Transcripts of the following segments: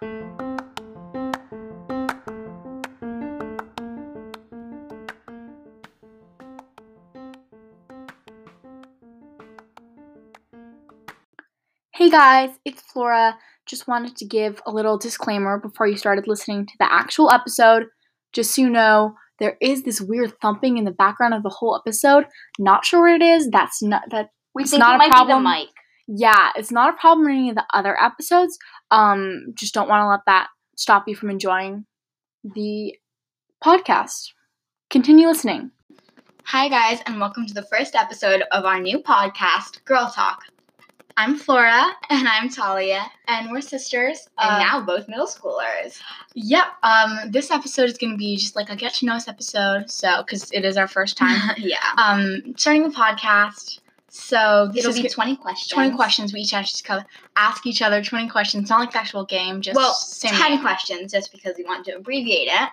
Hey guys, it's Flora. Just wanted to give a little disclaimer before you started listening to the actual episode. Just so you know, there is this weird thumping in the background of the whole episode. Not sure what it is. That's not that. We It's think not it a might problem. be the mic. Yeah, it's not a problem in any of the other episodes. Um, just don't want to let that stop you from enjoying the podcast. Continue listening. Hi, guys, and welcome to the first episode of our new podcast, Girl Talk. I'm Flora, and I'm Talia, and we're sisters, and Uh, now both middle schoolers. Yep. Um, this episode is going to be just like a get to know us episode. So, because it is our first time, yeah. um, starting a podcast. So this It'll be 20 questions. 20 questions. We each have to ask each other 20 questions. Not like the actual game, just Well, 10 name. questions, just because we want to abbreviate it.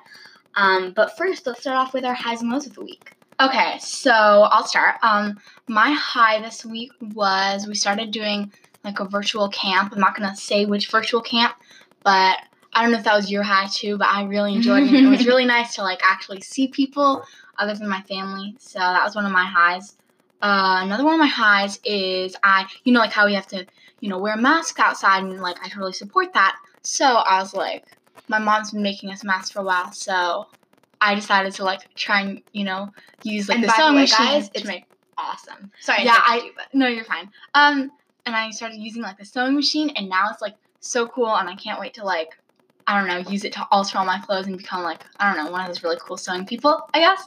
Um, but first, let's start off with our highs and lows of the week. Okay, so I'll start. Um, my high this week was we started doing like a virtual camp. I'm not gonna say which virtual camp, but I don't know if that was your high too, but I really enjoyed it. It was really nice to like actually see people other than my family. So that was one of my highs. Uh, another one of my highs is I, you know, like how we have to, you know, wear a mask outside, and like I totally support that. So I was like, my mom's been making us masks for a while, so I decided to like try and you know use like And the by the sewing way, machine guys, to it's make. Awesome. Sorry, Yeah, I you, no, you're fine. Um, and I started using like the sewing machine, and now it's like so cool, and I can't wait to like. I don't know, use it to alter all my clothes and become like I don't know one of those really cool sewing people. I guess.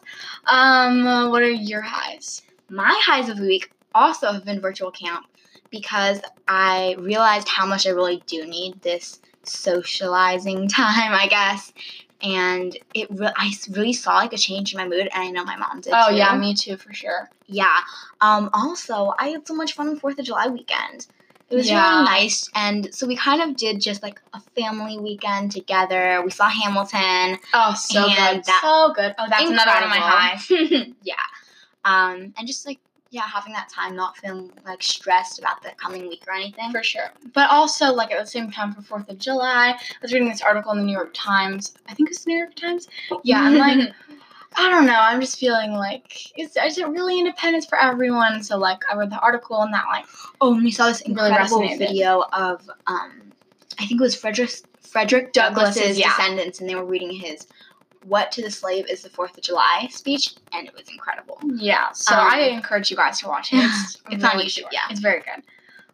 Um, what are your highs? My highs of the week also have been virtual camp because I realized how much I really do need this socializing time, I guess. And it re- I really saw like a change in my mood, and I know my mom did. Too. Oh too. yeah, me too for sure. Yeah. Um, also, I had so much fun on Fourth of July weekend. It was Yeah. really nice, and so we kind of did just like a family weekend together. We saw Hamilton. Oh, so good, that- so good. Oh, that's another one of my highs. Yeah. Um, and just like yeah, having that time, not feeling like stressed about the coming week or anything. For sure. But also, like, at the same time, for 4th of July, I was reading this article in the New York Times. I think it's the New York Times. Yeah, I'm like, I don't know. I'm just feeling like it's, it's a really independence for everyone. So, like, I read the article and that, like, Oh, and we saw this Really incredible resonated. video of um, I think it was Frederick Frederick Douglass's, Douglass's yeah. descendants, and they were reading his "What to the Slave is the Fourth of July" speech, and it was incredible. yeah. So, Um, I encourage you guys to watch it. It's, It's on YouTube, short. yeah. It's very good.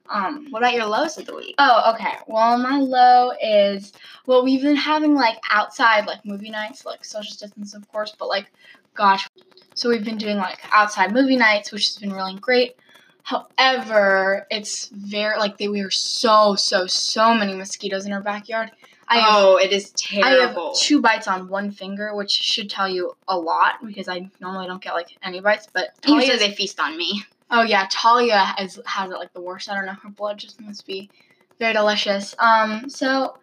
Um, What about your lows of the week? Oh, okay. Well, my low is well, we've been having like outside like movie nights, like social distance, of course, but like, gosh, so we've been doing like outside movie nights, which has been really great. However, it's very like they, we are so so so many mosquitoes in our backyard. I have oh, it is I have terrible. two bites on one finger, which should tell you a lot because I normally don't get like any bites, but Usually they feast on me. Oh yeah, Talia has has it like the worst. I don't know. Her blood just must be very delicious. Um, so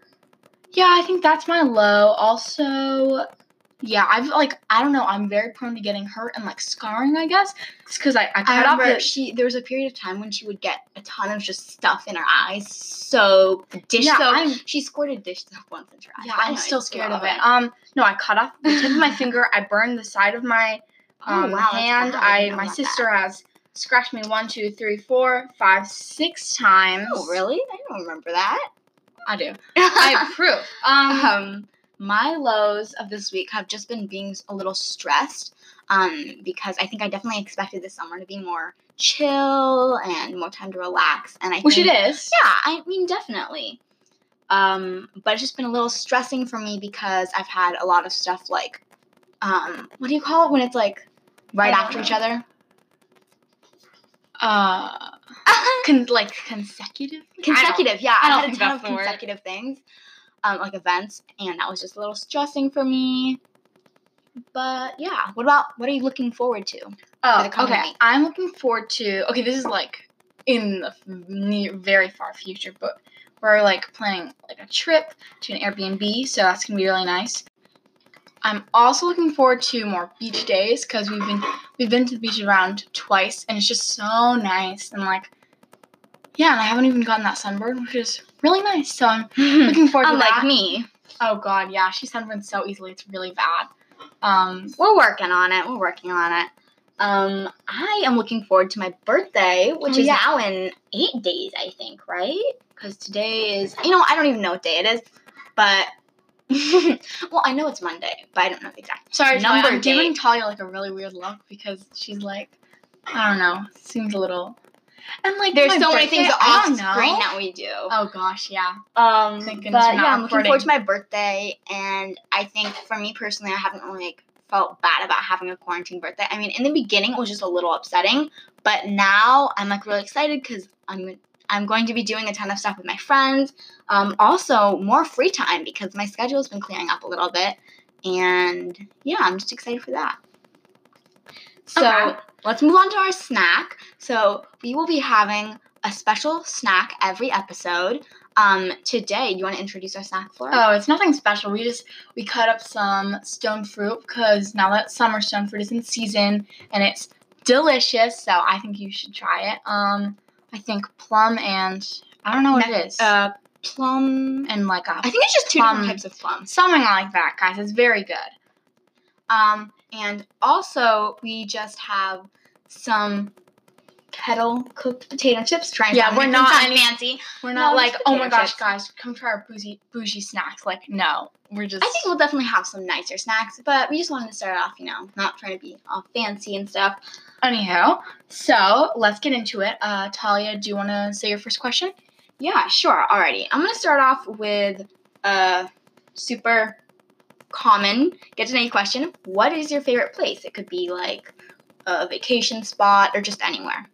yeah, I think that's my low. Also, yeah, I've like I don't know. I'm very prone to getting hurt and like scarring. I guess it's because I I I cut off remember the she there was a period of time when she would get a ton of just stuff in her eyes, soap, dish Yeah, soap. I'm- she squirted dish soap once in her eyes. yeah. I'm still scared of it. Um, no, I cut off the tip of my finger. I burned the side of my Oh, um, wow, hand. I I my sister has scratched me one, two, three, four, five, six times. Oh, really? I don't remember that. I do. I have proof. Um, um, my lows of this week have just been being a little stressed um, because I think I definitely expected this summer to be more chill and more time to relax. And I which it think, is. Yeah, I mean, definitely. Um, but it's just been a little stressing for me because I've had a lot of stuff like, um, what do you call it when it's like right after each other? Uh, con- like consecutive. consecutive, yeah. I I, don't had a ton of the word. consecutive things, um, like events, and that was just a little stressing for me. But yeah, what about what are you looking forward to? Oh, okay. week. I'm looking forward to. Okay, this is like in the f- near, very far future, but we're like planning like a trip to an Airbnb, so that's gonna be really nice. I'm also looking forward to more beach days because we've been we've been to the beach around twice, and it's just so nice and like yeah, and I haven't even gotten that sunburn, which is really nice. So I'm looking forward to Unlike that. me, Oh God, yeah, she sunburns so easily. It's really bad. Um, we're working on it. We're working on it. Um, I am looking forward to my birthday, which Oh, is yeah. now in eight days, I think, right? Because today is, you know, I don't even know what day it is, but well, I know it's Monday, but I don't know the exact. sorry, Number Talia, I'm date. giving Talia like a really weird look because she's like, I don't know, seems a little. And like, There's so many things off screen that we do. Oh gosh, yeah. Um, Thank but goodness we're not yeah, I'm looking forward to my birthday, and I think for me personally, I haven't really like felt bad about having a quarantine birthday. I mean, in the beginning, it was just a little upsetting, but now I'm like really excited because I'm I'm going to be doing a ton of stuff with my friends. Um, also more free time because my schedule has been clearing up a little bit, and yeah, I'm just excited for that. So Okay. let's move on to our snack. So we will be having a special snack every episode. Um, today, you want to introduce our snack for? Oh, it's nothing special. We just we cut up some stone fruit because now that summer stone fruit is in season and it's delicious. So I think you should try it. Um, I think plum and I don't know what Ne- it is. Uh, plum. and like a I think it's just two plum. different types of plum. something like that, guys. It's very good. Um, and also we just have some kettle cooked potato chips. Trying Yeah, to we're not any- fancy. We're not just like, oh my gosh, chips. guys, come try our bougie bougie snacks. Like, no, we're just. I think we'll definitely have some nicer snacks, but we just wanted to start off, you know, not trying to be all fancy and stuff. Anyhow, so let's get into it. Uh, Talia, do you want to say your first question? Yeah, sure. Alrighty. I'm gonna start off with a super common get to know you question. What is your favorite place? It could be like a vacation spot or just anywhere.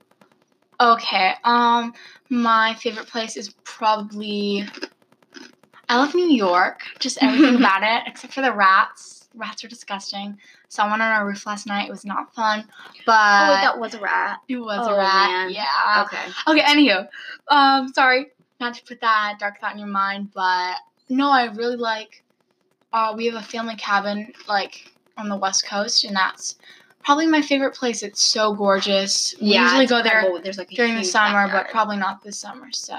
Okay. Um, my favorite place is probably. I love New York. Just everything about it, except for the rats. Rats are disgusting. Saw one on our roof last night. It was not fun, but oh, wait, that was a rat. it was oh, a rat. man. Yeah. Okay. Okay. Anywho, um, sorry not to put that dark thought in your mind, but no, I really like. Uh, we have a family cabin like on the west coast, and that's probably my favorite place. It's so gorgeous. We usually go there like during the summer, but probably not this summer. So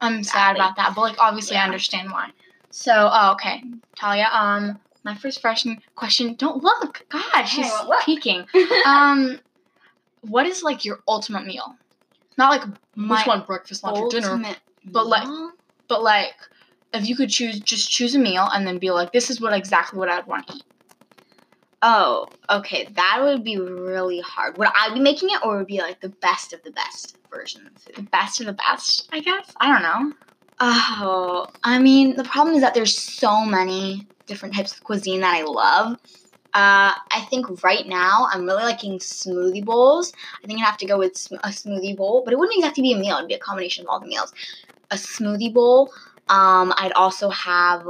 I'm sad about that. But like obviously I understand why. So oh, okay, Talia. Um, my first question question. Don't look. God, she's won't look. peeking. um, what is like your ultimate meal? Not like My which one breakfast, lunch, or dinner, Ultimate but like- but like if you could choose, just choose a meal and then be like, this is what exactly what I'd want to eat. Oh, okay. That would be really hard. Would I be making it, or would it be like the best of the best version The best of the best, I guess. I don't know. Oh, I mean, the problem is that there's so many different types of cuisine that I love. Uh, I think right now I'm really liking smoothie bowls. I think I'd have to go with sm- a smoothie bowl, but it wouldn't exactly be a meal. It'd be a combination of all the meals. A smoothie bowl. Um, I'd also have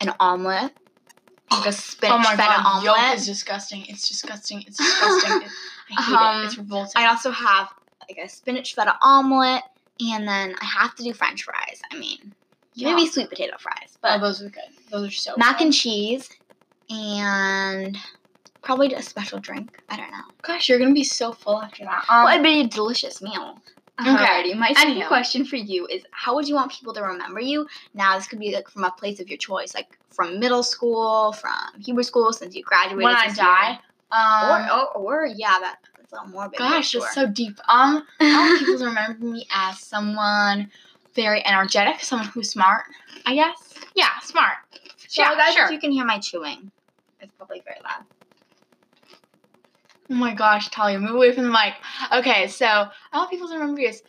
an omelet, like a spinach oh my feta god, yolk is disgusting. It's disgusting. It's disgusting. It- I hate Um, it. It's revolting. I'd also have like a spinach feta omelet, and then I have to do French fries. I mean, maybe Yeah. sweet potato fries, but Oh, but those are good. Those are so mac good. and cheese, and probably a special drink. I don't know. Gosh, you're gonna be so full after that. Um, well, it'd be a delicious meal. Okay. Alrighty, my second Anyhow. question for you is how would you want people to remember you? Now, this could be like from a place of your choice, like from middle school, from Hebrew school, since you graduated. when I die, um, or, or or yeah, that, that's a little morbid. gosh, sure. it's so deep. Um, I want people to remember me as someone very energetic, someone who's smart. I guess. Yeah, smart. So, yeah, guys, sure. you can hear my chewing, it's probably very loud. Oh my gosh, Talia, move away from the mic. Okay, so I want people to remember you as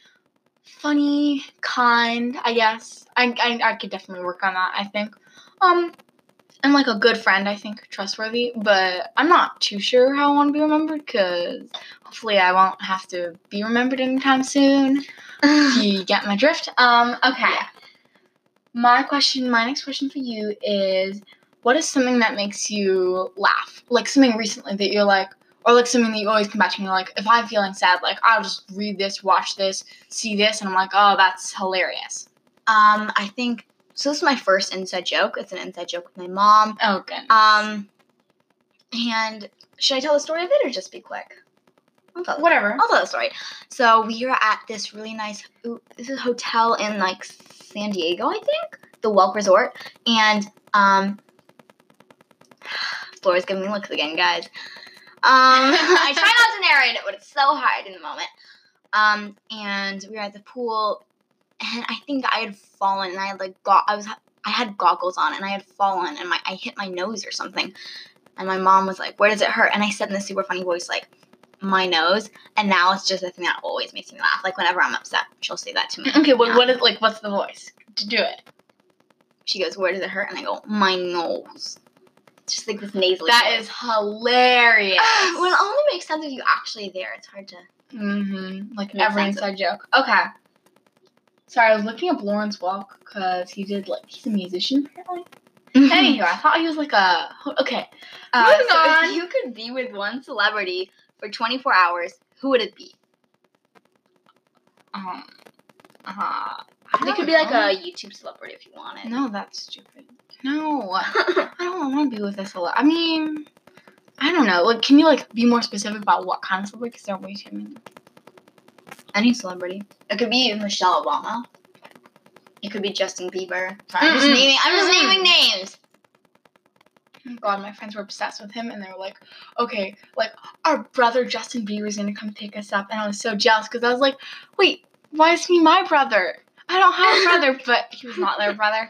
funny, kind. I guess I, I I could definitely work on that. I think, um, and like a good friend. I think trustworthy, but I'm not too sure how I want to be remembered because hopefully I won't have to be remembered anytime soon. You get my drift. Um, okay. Yeah. My question, my next question for you is, what is something that makes you laugh? Like something recently that you're like, or like something that you always come back to me like, if I'm feeling sad, like I'll just read this, watch this, see this, and I'm like, oh, that's hilarious. Um, I think so. This is my first inside joke. It's an inside joke with my mom. Oh goodness. Um, and should I tell the story of it or just be quick? I'll tell, Whatever. I'll tell the story. So we are at this really nice. This is a hotel in like San Diego, I think, the Welk Resort, and um, Flora's giving me looks again, guys. Um, I try not to narrate it, but it's so hard in the moment. Um, and we were at the pool, and I think I had fallen, and I had like got I was I had goggles on, and I had fallen, and my I hit my nose or something, and my mom was like, "Where does it hurt?" And I said in a super funny voice, like, "My nose." And now it's just a thing that always makes me laugh. Like whenever I'm upset, she'll say that to me. Okay, what is like what's the voice to do it? She goes, "Where does it hurt?" And I go, "My nose." Just like this nasally. That voice. is hilarious. well, it only makes sense if you actually there. It's hard to. mm-hmm. Like every inside joke. Okay. Sorry, I was looking up Lawrence Welk because he did like he's a musician apparently. Anywho, I thought he was like a okay. Uh, Moving so on. if you could be with one celebrity for 24 hours, who would it be? Um. Uh, It could be like a YouTube celebrity if you wanted. No, that's stupid. No, I don't want to be with a celeb. I mean, I don't know. Like, can you like be more specific about what kind of celebrity? Because there are way too many. Any celebrity. It could be Michelle Obama. It could be Justin Bieber. Sorry, I'm just Mm-mm. naming. I'm just Mm-mm. naming names. Oh God, my friends were obsessed with him, and they were like, "Okay, like our brother Justin Bieber's gonna come pick us up," and I was so jealous because I was like, "Wait, why is he my brother? I don't have a brother," but he was not their brother.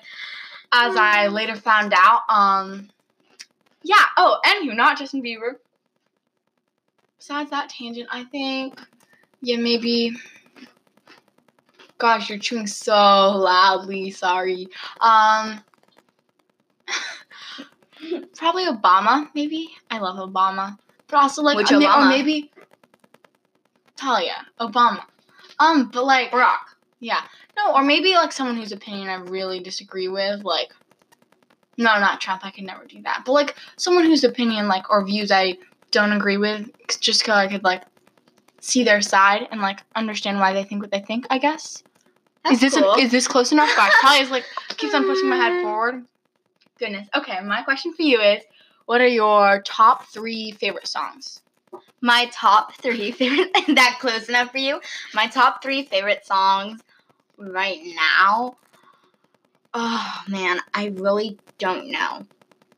As I later found out, um, yeah. Oh, anywho, not Justin Bieber. Besides that tangent, I think, yeah, maybe. Gosh, you're chewing so loudly. Sorry. Um. Probably Obama, maybe. I love Obama. But also like Which may- or maybe Talia, Obama. Um, but like Barack. yeah. No, or maybe like someone whose opinion I really disagree with, like no, not Trump. I could never do that. But like someone whose opinion, like or views I don't agree with, just because I could like see their side and like understand why they think what they think. I guess. That's is this cool. is this close enough? Gosh, Talia's like keeps on pushing my head forward. Goodness. Okay, my question for you is, what are your top three favorite songs? my top three favorite that close enough for you my top three favorite songs right now oh man i really don't know.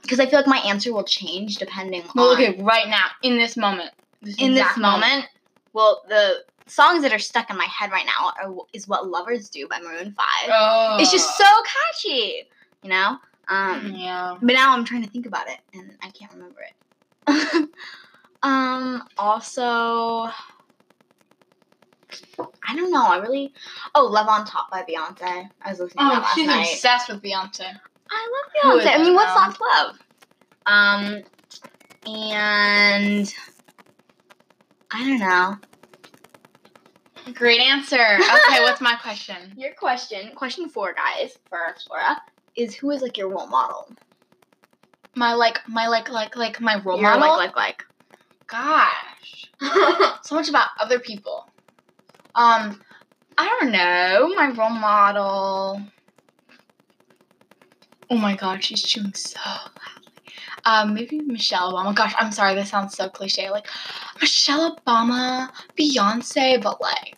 Because i feel like my answer will change depending Well, on okay, right now, in this moment, this in this exact moment. well the songs that are stuck in my head right now are, is what lovers do by maroon 5 Oh. it's just so catchy you know? Um Yeah. but now i'm trying to think about it and i can't remember it. Um also I don't know. I really oh, "Love on Top" by Beyonce. I was listening to that Oh, last she's night. obsessed with Beyonce. I love Beyonce. I mean, what's not to love? Um, and I don't know. Great answer. Okay, what's my question? Your question, question four, guys, for Flora, is who is like your role model? My like, my like, like, like my role Your, model. like, like, like. Gosh, so much about other people. Um, I don't know. My role model. Oh my god, she's chewing so loudly. Um, maybe Michelle Obama. Gosh, I'm sorry. This sounds so cliche. Like Michelle Obama, Beyonce, but like,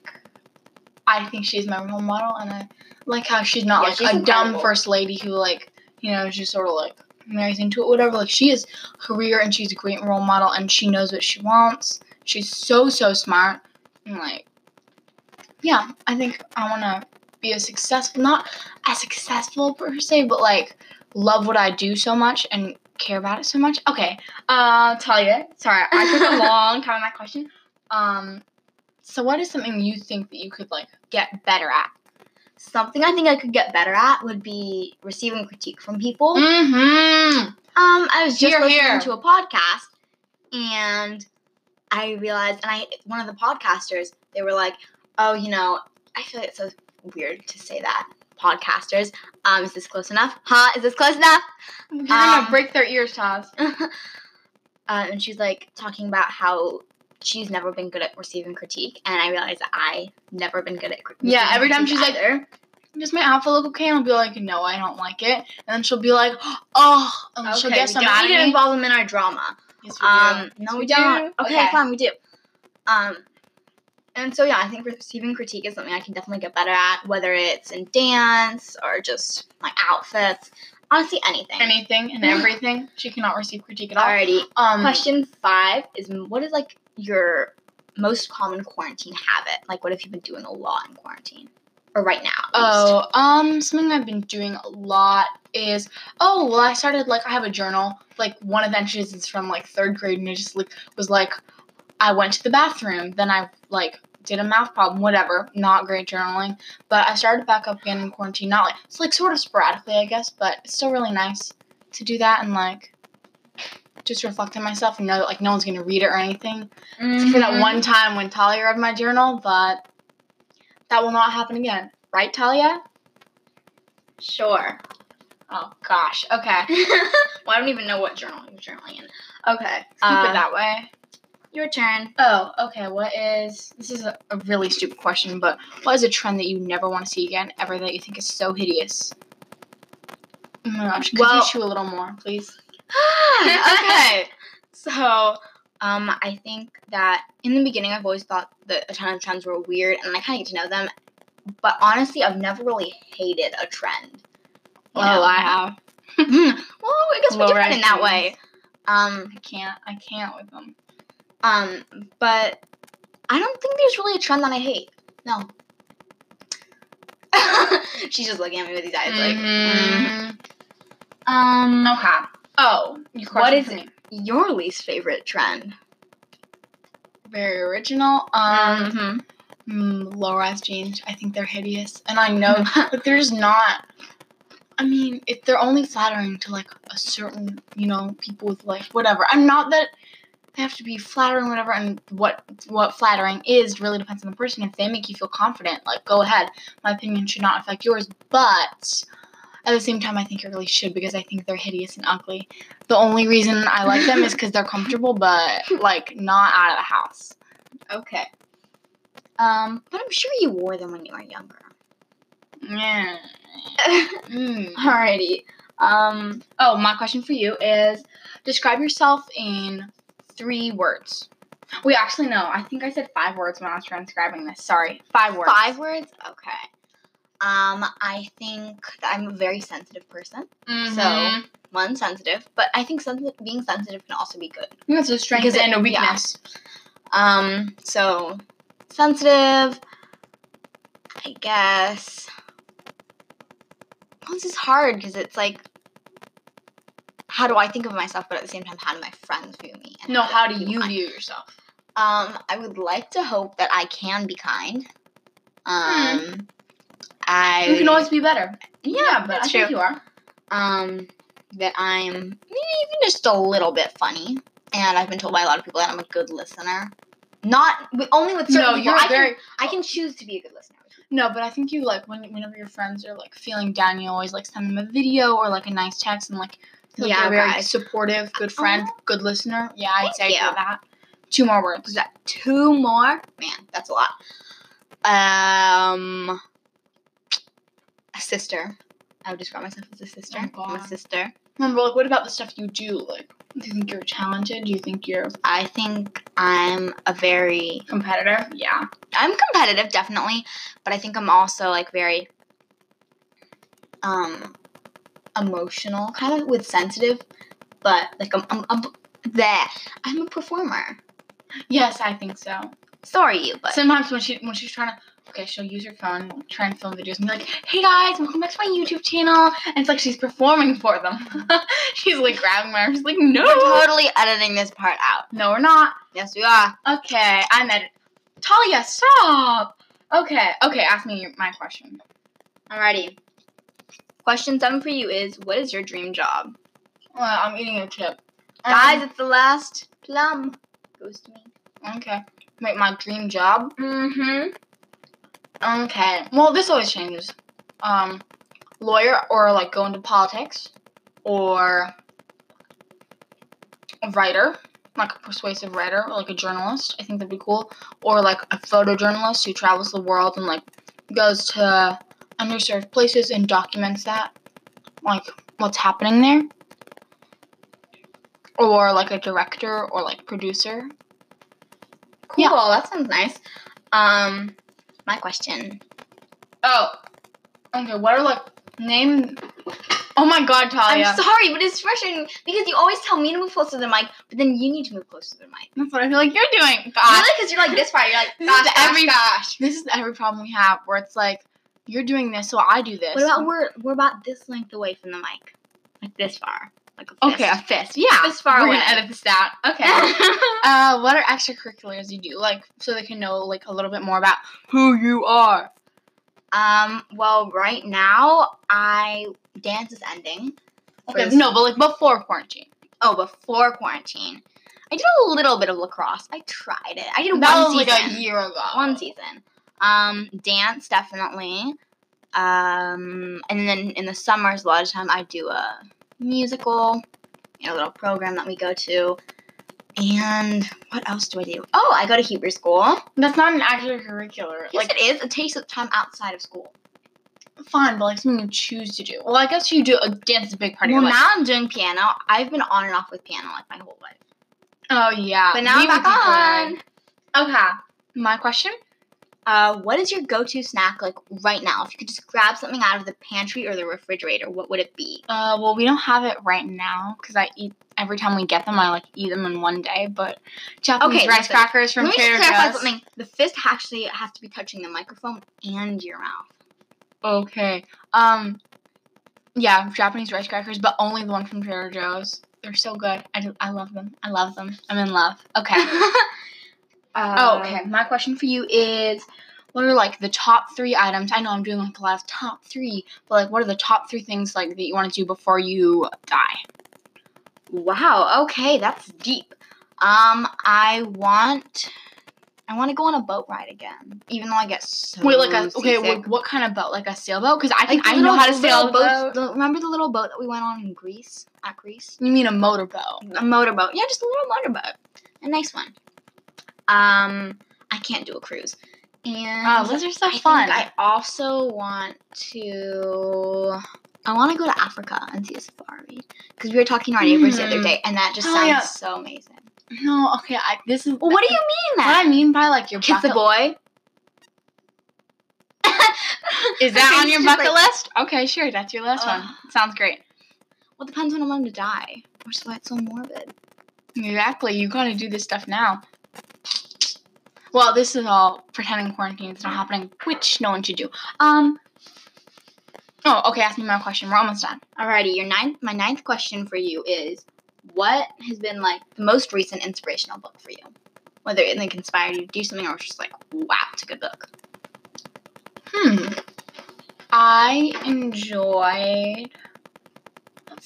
I think she's my role model, and I like how she's not Yeah, like she's a dumb first lady who like you know just sort of like marries into it, whatever. Like she is career, and she's a great role model, and she knows what she wants. She's so so smart, and like, yeah, I think I want to be a successful, not a successful per se, but like love what I do so much and care about it so much. Okay, uh, Talia, sorry, I took a long time on that question. Um, so what is something you think that you could like get better at? Something I think I could get better at would be receiving critique from people. Mm-hmm. Um, I was just Here, listening here. to a podcast, and I realized, and I one of the podcasters, they were like, "Oh, you know, I feel like it's so weird to say that." Podcasters, um, is this close enough? Huh? Is this close enough? You're gonna Um, break their ears, Taz. uh, and she's like talking about how she's never been good at receiving critique, and I realized that I never been good at cri- Yeah, every time critique she's like, either. Does my outfit look okay? And I'll be like, no, I don't like it. And then she'll be like, oh, and then she'll okay, get we so don't need to involve them in our drama. Yes, we do. Um, Yes, no, we we do. don't. Okay, Okay. fine, we do. Um, And so yeah, I think receiving critique is something I can definitely get better at, whether it's in dance or just my outfits. Honestly, anything. Anything and everything. She cannot receive critique at all. Alrighty. Um, Question five is what is like your most common quarantine habit? Like, what have you been doing a lot in quarantine, or right now? Oh, um, something I've been doing a lot is oh well, I started like I have a journal. Like one of the entries is from like third grade, and it just like was like I went to the bathroom, then I like did a math problem, whatever. Not great journaling, but I started back up again in quarantine. Not like it's like sort of sporadically, I guess, but it's still really nice to do that and like just reflect on myself and know that like no one's gonna read it or anything. Except for that one time when Talia read my journal, but that will not happen again. Right, Talia? Sure. Oh gosh. Okay. well, I don't even know what journal you're journaling in. Okay. Keep uh, it that way. Your turn. Oh, okay. What is this is a, a really stupid question, but what is a trend that you never want to see again ever that you think is so hideous? Oh my gosh, could Well- you chew a little more, please? okay. So, um, I think that in the beginning, I've always thought that a ton of trends were weird, and I kind of get to know them. But honestly, I've never really hated a trend. you know? Oh, have. well, I guess we're different in that way. Um, I can't. I can't with them. Um, but I don't think there's really a trend that I hate. No. She's just looking at me with these eyes like. mhm. Mhm. Um, Okay. Oh, What it? me. your least favorite trend? Very original. Um. Mhm. Mm, low rise jeans. I think they're hideous, and I know, but they're just not. I mean, if they're only flattering to like a certain, you know, people with like whatever. I'm not that they have to be flattering, whatever, and what what flattering is really depends on the person. If they make you feel confident, like go ahead. My opinion should not affect yours, but at the same time, I think it really should because I think they're hideous and ugly. The only reason I like them is because they're comfortable, but like not out of the house. Okay. Um, but I'm sure you wore them when you were younger. Yeah. Mm. Alrighty. Um, Oh, my question for you is describe yourself in three words. We actually, no. I think I said five words when I was transcribing this. Sorry. Five words. five words. Okay. Um, I think that I'm a very sensitive person. Mhm. So- One, sensitive, but I think sensitive, being sensitive can also be good. That's a strength Because it- and a yeah. weakness. Um, so sensitive. I guess. Well, this is hard because it's like, how do I think of myself, but at the same time, how do my friends view me? No, how do you view yourself? Um, I would like to hope that I can be kind. Um, I You can always be better. yeah, but that's I true. think you are. um, that I'm maybe even just a little bit funny, and I've been told by a lot of people that I'm a good listener. Not only with certain No, people. you're I very. can I can choose to be a good listener. No, but I think you like when whenever your friends are like feeling down, you always like send them a video or like a nice text and like like Yeah, very guys. supportive, good friend, good listener. Yeah, I'd say for that. Two more words. Was that two more? Man, that's a lot. Um, a sister. I would describe myself as a sister. Oh, I'm a sister. Remember, like, what about the stuff you do? Like, do you think you're talented? Do you think you're I think I'm a very competitor. Yeah. I'm competitive, definitely, but I think I'm also like very um emotional, kind of with sensitive, but like I'm I'm, I'm there. I'm a performer. Yes, I think so. Sorry, you, but Sometimes when she when she's trying to, okay, she'll use her phone, try and film videos, and be like, "Hey guys, welcome back to my YouTube channel," and it's like she's performing for them. she's like grabbing my arm. She's like, "No, we're totally editing this part out. no, we're not." Yes, we are. Okay, I'm edit. Talia, stop. Okay, okay, ask me my question. Alrighty. Question seven for you is: What is your dream job, Well, I'm eating a chip. guys? It's the last plum. Goes to me. Okay. Wait, my dream job? Mm-hmm. Okay. Well, this always changes. Um, lawyer or like go into politics, or a writer, like a persuasive writer, or like a journalist. I think that'd be cool. Or like a photojournalist who travels the world and like goes to underserved places and documents that, like what's happening there. Or like a director or like producer. Cool. Yeah. That sounds nice. Um, my question. Oh, okay. What are like name? Oh my God, Talia. I'm sorry, but it's frustrating because you always tell me to move closer to the mic, but then you need to move closer to the mic. That's what I feel like you're doing. Gosh. Really? Because you're like this far. You're like, This is gosh, gosh, every- gosh. This is every problem we have where it's like you're doing this, so I do this. What about we're we're about this length away from the mic, like this far, like a fist. Okay, a fist. Yeah. This far We're away. gonna edit this down. Okay. uh, what are extracurriculars you do? Like, so they can know like a little bit more about who you are. um. Well, right now I dance is ending. Okay. No, but like before quarantine. Oh, before quarantine, I did a little bit of lacrosse. I tried it. I did That one was season. like a year ago. One season. Um, dance definitely. Um, and then in the summers, a lot of time I do a musical, you know, a little program that we go to. And what else do I do? Oh, I go to Hebrew school. That's not an extracurricular. Yes, Like, it is. It takes up time outside of school. fine, but like something you choose to do. Well, I guess you do. A dance is a big part Well, of your life. now I'm doing piano. I've been on and off with piano like my whole life. Oh yeah. But now We I'm back on. Okay. My question. Uh, what is your go-to snack like right now? If you could just grab something out of the pantry or the refrigerator, what would it be? Uh, well, we don't have it right now because I eat every time we get them. I like eat them in one day. But Japanese Okay, rice listen. crackers from Let me just clarify Joe's. something. The fist actually has to be touching the microphone and your mouth. Okay. Um. Yeah, Japanese rice crackers, but only the one from Trader Joe's. They're so good. I, do, I love them. I love them. I'm in love. Okay. oh, okay. My question for you is what are like the top three items? I know I'm doing like the last top three, but like what are the top three things like that you want to do before you die? Wow. Okay, that's deep. Um, I want, I want to go on a boat ride again, even though I get so Wait, like a okay, what, what kind of boat? Like a sailboat? Because I think Like I know how to sail a boats- boat. remember the little boat that we went on in Greece? At Greece, You mean a motorboat? a motorboat. Yeah, just a little motorboat, a nice one. Um, I can't do a cruise. And Oh, those are so I fun. I also want to. I want to go to Africa and see a safari because we were talking to our neighbors the other Hmm. day, and that just Oh, sounds yeah. so amazing. no, okay. I, this is Well, what do you mean That? what I mean by like your Kiss the boy. Is that on your bucket like- list? Okay, sure. That's your last one. Sounds great. Well, it depends when I'm going to die. Which is why it's so morbid. Exactly. You gotta do this stuff now. Well, this is all pretending quarantine is not happening, which no one should do. Um. Oh, okay. Ask me my question. We're almost done. Alrighty, your ninth. My ninth question for you is, what has been like the most recent inspirational book for you? Whether it like inspired you to do something or just like, wow, it's a good book. Hmm. I enjoyed.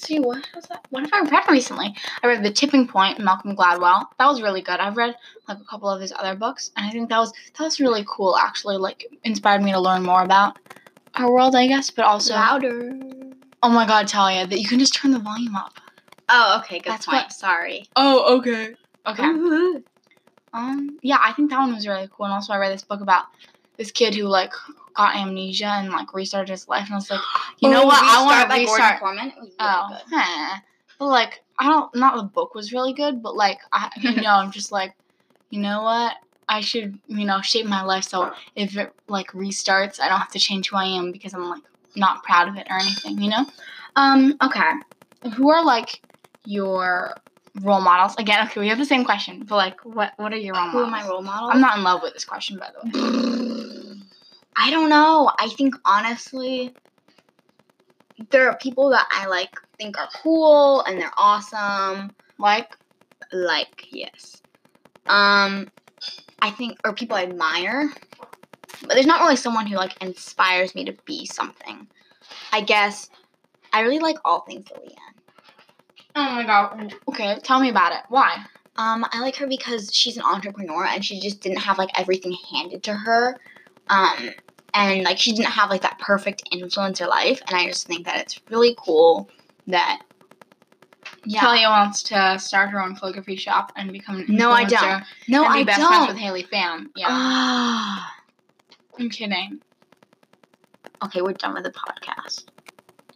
Let's see. What has that? What have I read recently? I read The Tipping Point, Malcolm Gladwell. That was really good. I've read like a couple of his other books, and I think that was that was really cool. Actually, like inspired me to learn more about our world, I guess, but also. Louder. Oh my God, Talia, that you can just turn the volume up. Oh, okay, good That's point. what- Sorry. Oh, okay. Okay. Um, yeah, I think that one was really cool. And also, I read this book about this kid who like got amnesia and like restarted his life. And I was like, you know Oh, what? I want to restart. Corman. It was really Oh, good. huh. But like, I don't. Not the book was really good, but like, I you know, I'm just like, you know what? I should you know shape my life so if it like restarts, I don't have to change who I am because I'm like not proud of it or anything. You know. Um. Okay. Who are like your role models? Again, okay, we have the same question, but like, what what are your role Who are models? my role models? I'm not in love with this question, by the way. I don't know. I think honestly, there are people that I like think are cool and they're awesome. Like, Like yes, um, I think or people I admire, but there's not really someone who like inspires me to be something. I guess I really like all things Lillian. oh my god. Okay, tell me about it. Why? Um, I like her because she's an entrepreneur and she just didn't have like everything handed to her. Um, and like she didn't have like that perfect influencer life. And I just think that it's really cool that yeah. Talia wants to start her own calligraphy shop and become an influencer. No, I don't. No, and be I best don't. friends with Haley Pham. Yeah, Ah. I'm kidding. okay, we're done with the podcast.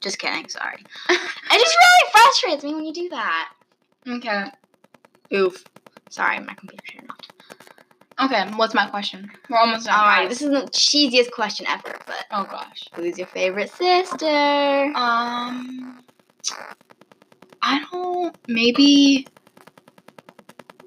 Just kidding. Sorry. it just really frustrates me when you do that. Okay. Oof. Sorry, my computer. Okay, what's my question? We're almost done. Alright, this is the cheesiest question ever, but Oh gosh. who's your favorite sister? Um, I don't. Maybe.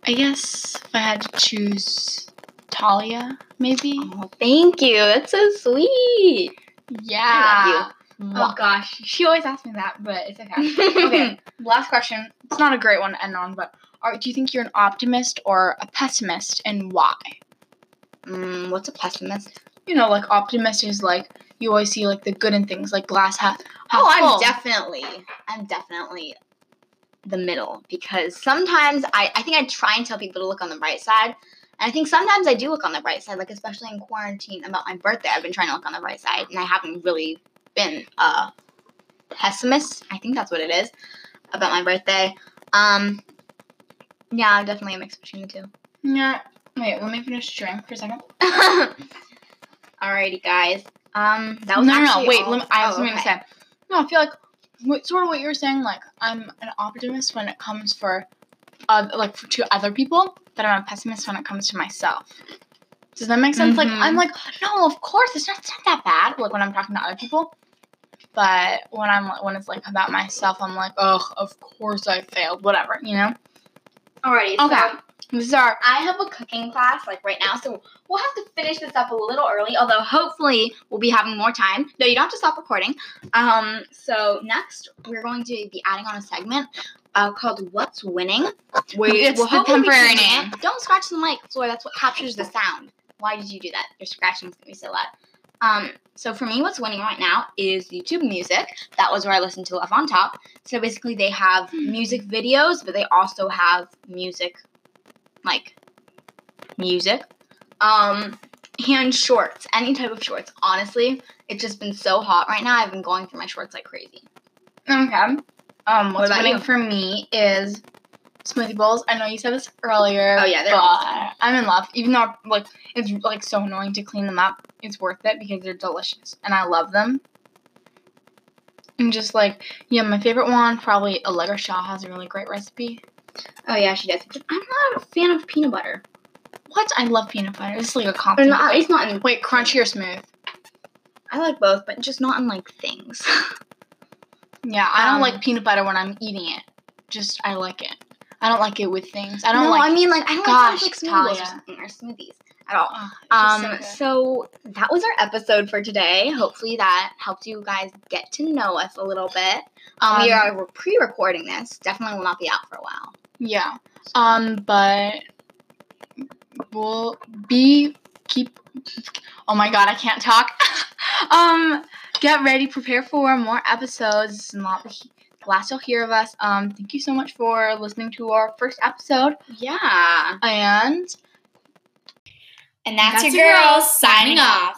I guess if I had to choose Talia, maybe. Oh, thank you. That's so sweet. Yeah. Oh gosh, she always asks me that, but it's okay. okay, last question. It's not a great one to end on, but are, do you think you're an optimist or a pessimist, and why? Mm, what's a pessimist? You know, like optimist is like you always see like the good in things, like glass half. half Oh, I'm full. definitely, I'm definitely the middle because sometimes I, I think I try and tell people to look on the bright side. And I think sometimes I do look on the bright side, like especially in quarantine about my birthday. I've been trying to look on the bright side, and I haven't really been a pessimist. I think that's what it is about my birthday. Um, yeah, definitely a mix between the two. Yeah. Wait, let me finish drink for a second. Alrighty, guys. Um, that no, was no, no. Wait, all- me, I have oh, something to say. No, I feel like what, sort of what you're saying. Like I'm an optimist when it comes for, uh, like for, to other people, but I'm a pessimist when it comes to myself. Does that make sense? Like Mhm. I'm like, no, of course it's not, it's not that bad. Like when I'm talking to other people, but when I'm when it's like about myself, I'm like, oh, of course I failed. Whatever, you know. Alrighty. Okay. So This is our I have a cooking class like right now, so we'll have to finish this up a little early. Although hopefully we'll be having more time. No, you don't have to stop recording. Um. So next we're going to be adding on a segment. Uh, called "What's Winning." Where It's the hopefully be temporary name. Don't scratch the mic, Floor. That's what captures the sound. Why did you do that? Your scratching's gonna be so loud. Um, so for me, what's winning right now is YouTube Music. That was where I listened to Love on Top. So basically, they have music videos, but they also have music, like music, um, and shorts. Any type of shorts. Honestly, it's just been so hot right now. I've been going through my shorts like crazy. okay. Um, what's about winning you? for me is smoothie bowls. I know you said this earlier. Oh, yeah, they're but awesome. I'm in love. Even though like it's like so annoying to clean them up, it's worth it because they're delicious and I love them. And just like yeah, my favorite one probably Allegra Shaw has a really great recipe. Oh yeah, she does. I'm not a fan of peanut butter. What? I love peanut butter. It's like a compliment. not, it's not in. Wait, crunchy or smooth? I like both, but just not in like things. Yeah, I don't Um, like peanut butter when I'm eating it. Just I like it. I don't like it with things. I don't no, like. I mean like I don't Gosh, like smoothies or something or smoothies at all. Oh, Um, so so that was our episode for today. Hopefully that helped you guys get to know us a little bit. Um, we Um, are pre-recording this. Definitely will not be out for a while. Yeah. Um, but we'll be keep. Oh my god, I can't talk. um, get ready, prepare for more episodes. This is not last you'll hear of us. Um, thank you so much for listening to our first episode, Yeah. and And That's your girl signing off.